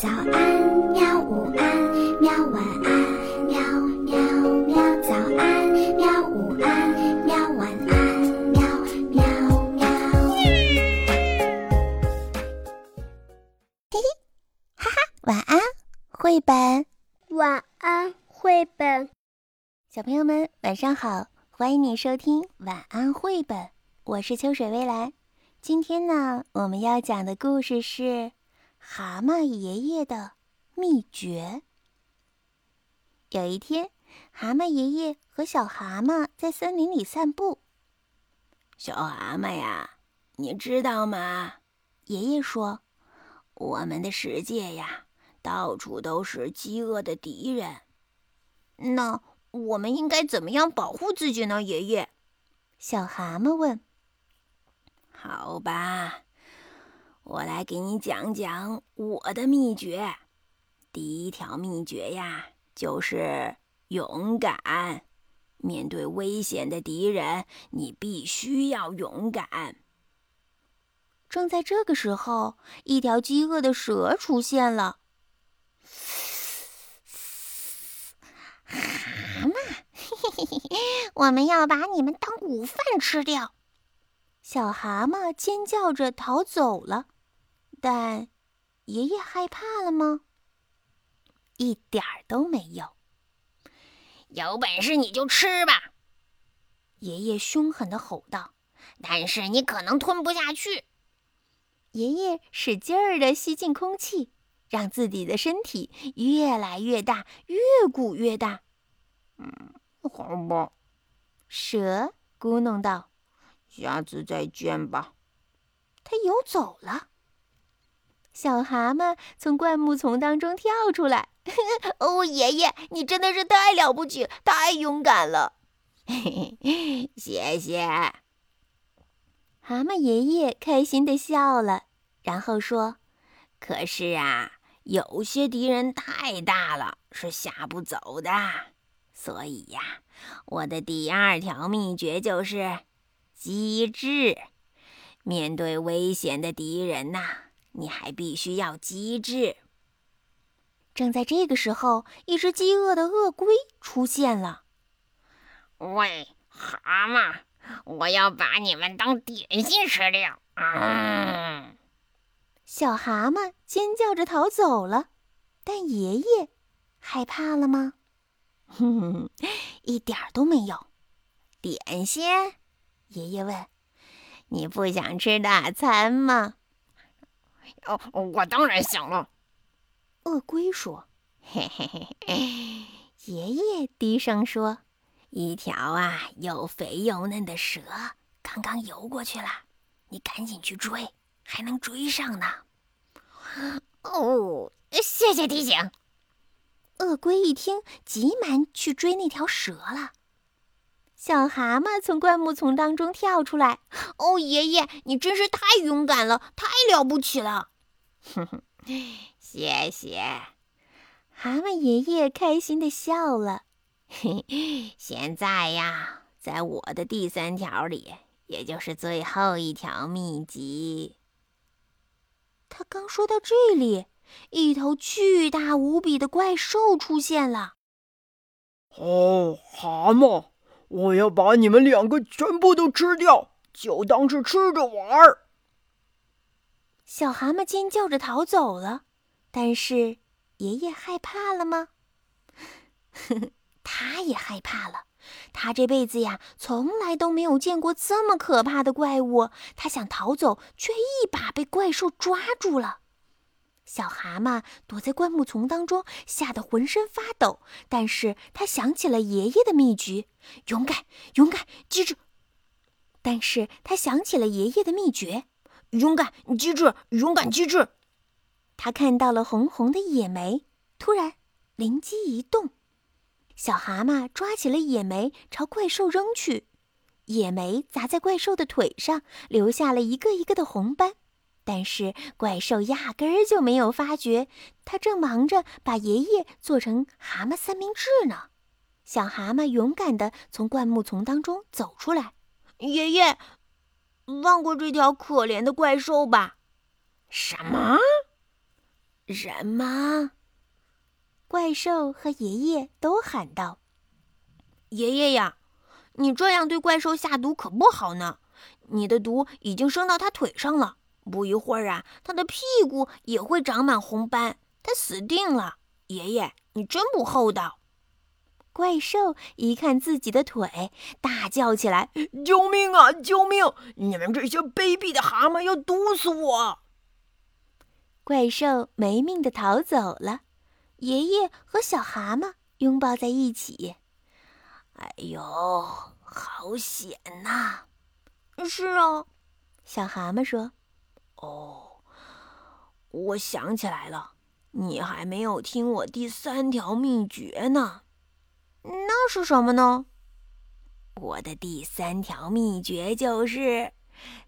早安，喵！午安，喵！晚安，喵喵喵！早安，喵！午安，喵！晚安，喵喵喵！嘿嘿，哈哈，晚安，绘本。晚安，绘本。小朋友们，晚上好！欢迎你收听晚安绘本，我是秋水微来。今天呢，我们要讲的故事是。蛤蟆爷爷的秘诀。有一天，蛤蟆爷爷和小蛤蟆在森林里散步。小蛤蟆呀，你知道吗？爷爷说：“我们的世界呀，到处都是饥饿的敌人。那我们应该怎么样保护自己呢？”爷爷，小蛤蟆问。“好吧。”我来给你讲讲我的秘诀。第一条秘诀呀，就是勇敢。面对危险的敌人，你必须要勇敢。正在这个时候，一条饥饿的蛇出现了。蛤蟆，嘿嘿嘿，我们要把你们当午饭吃掉！小蛤蟆尖叫着逃走了。但爷爷害怕了吗？一点儿都没有。有本事你就吃吧！爷爷凶狠地吼道。但是你可能吞不下去。爷爷使劲儿地吸进空气，让自己的身体越来越大，越鼓越大。嗯，好吧。蛇咕哝道：“下次再见吧。”它游走了。小蛤蟆从灌木丛当中跳出来，哦，爷爷，你真的是太了不起，太勇敢了！谢谢。蛤蟆爷爷开心的笑了，然后说：“可是啊，有些敌人太大了，是吓不走的。所以呀，我的第二条秘诀就是机智。面对危险的敌人呐。”你还必须要机智。正在这个时候，一只饥饿的鳄龟出现了。喂，蛤蟆，我要把你们当点心吃掉！嗯，小蛤蟆尖叫着逃走了。但爷爷害怕了吗？哼哼，一点都没有。点心？爷爷问：“你不想吃大餐吗？”哦，我当然想了。鳄龟说：“嘿嘿嘿。”爷爷低声说：“一条啊又肥又嫩的蛇刚刚游过去了，你赶紧去追，还能追上呢。”哦，谢谢提醒。鳄龟一听，急忙去追那条蛇了。小蛤蟆从灌木丛当中跳出来。哦，爷爷，你真是太勇敢了，太了不起了！哼哼，谢谢。蛤蟆爷爷开心的笑了。现在呀，在我的第三条里，也就是最后一条秘籍。他刚说到这里，一头巨大无比的怪兽出现了。哦，蛤蟆。我要把你们两个全部都吃掉，就当是吃着玩儿。小蛤蟆尖叫着逃走了，但是爷爷害怕了吗？呵呵，他也害怕了。他这辈子呀，从来都没有见过这么可怕的怪物。他想逃走，却一把被怪兽抓住了。小蛤蟆躲在灌木丛当中，吓得浑身发抖。但是他想起了爷爷的秘诀：勇敢、勇敢、机智。但是他想起了爷爷的秘诀：勇敢、机智、勇敢、机智。他看到了红红的野莓，突然灵机一动，小蛤蟆抓起了野莓，朝怪兽扔去。野莓砸在怪兽的腿上，留下了一个一个的红斑。但是怪兽压根儿就没有发觉，他正忙着把爷爷做成蛤蟆三明治呢。小蛤蟆勇敢地从灌木丛当中走出来。爷爷，放过这条可怜的怪兽吧。什么？什么？怪兽和爷爷都喊道：“爷爷呀，你这样对怪兽下毒可不好呢！你的毒已经升到他腿上了，不一会儿啊，他的屁股也会长满红斑，他死定了！爷爷，你真不厚道！”怪兽一看自己的腿，大叫起来：“救命啊！救命！你们这些卑鄙的蛤蟆要毒死我！”怪兽没命的逃走了。爷爷和小蛤蟆拥抱在一起。哎呦，好险呐！是啊，小蛤蟆说：“哦，我想起来了，你还没有听我第三条秘诀呢。那是什么呢？我的第三条秘诀就是，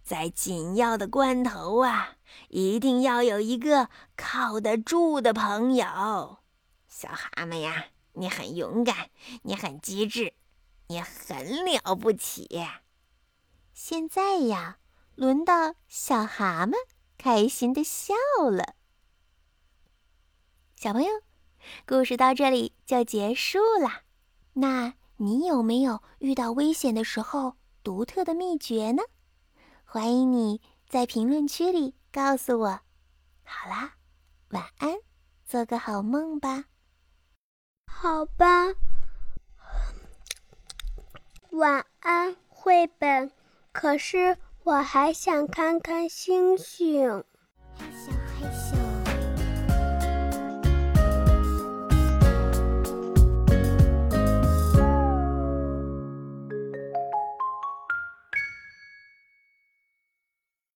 在紧要的关头啊，一定要有一个靠得住的朋友。”小蛤蟆呀，你很勇敢，你很机智，你很了不起。现在呀，轮到小蛤蟆开心的笑了。小朋友，故事到这里就结束了。那你有没有遇到危险的时候独特的秘诀呢？欢迎你在评论区里告诉我。好啦，晚安，做个好梦吧。好吧，晚安，绘本。可是我还想看看星星。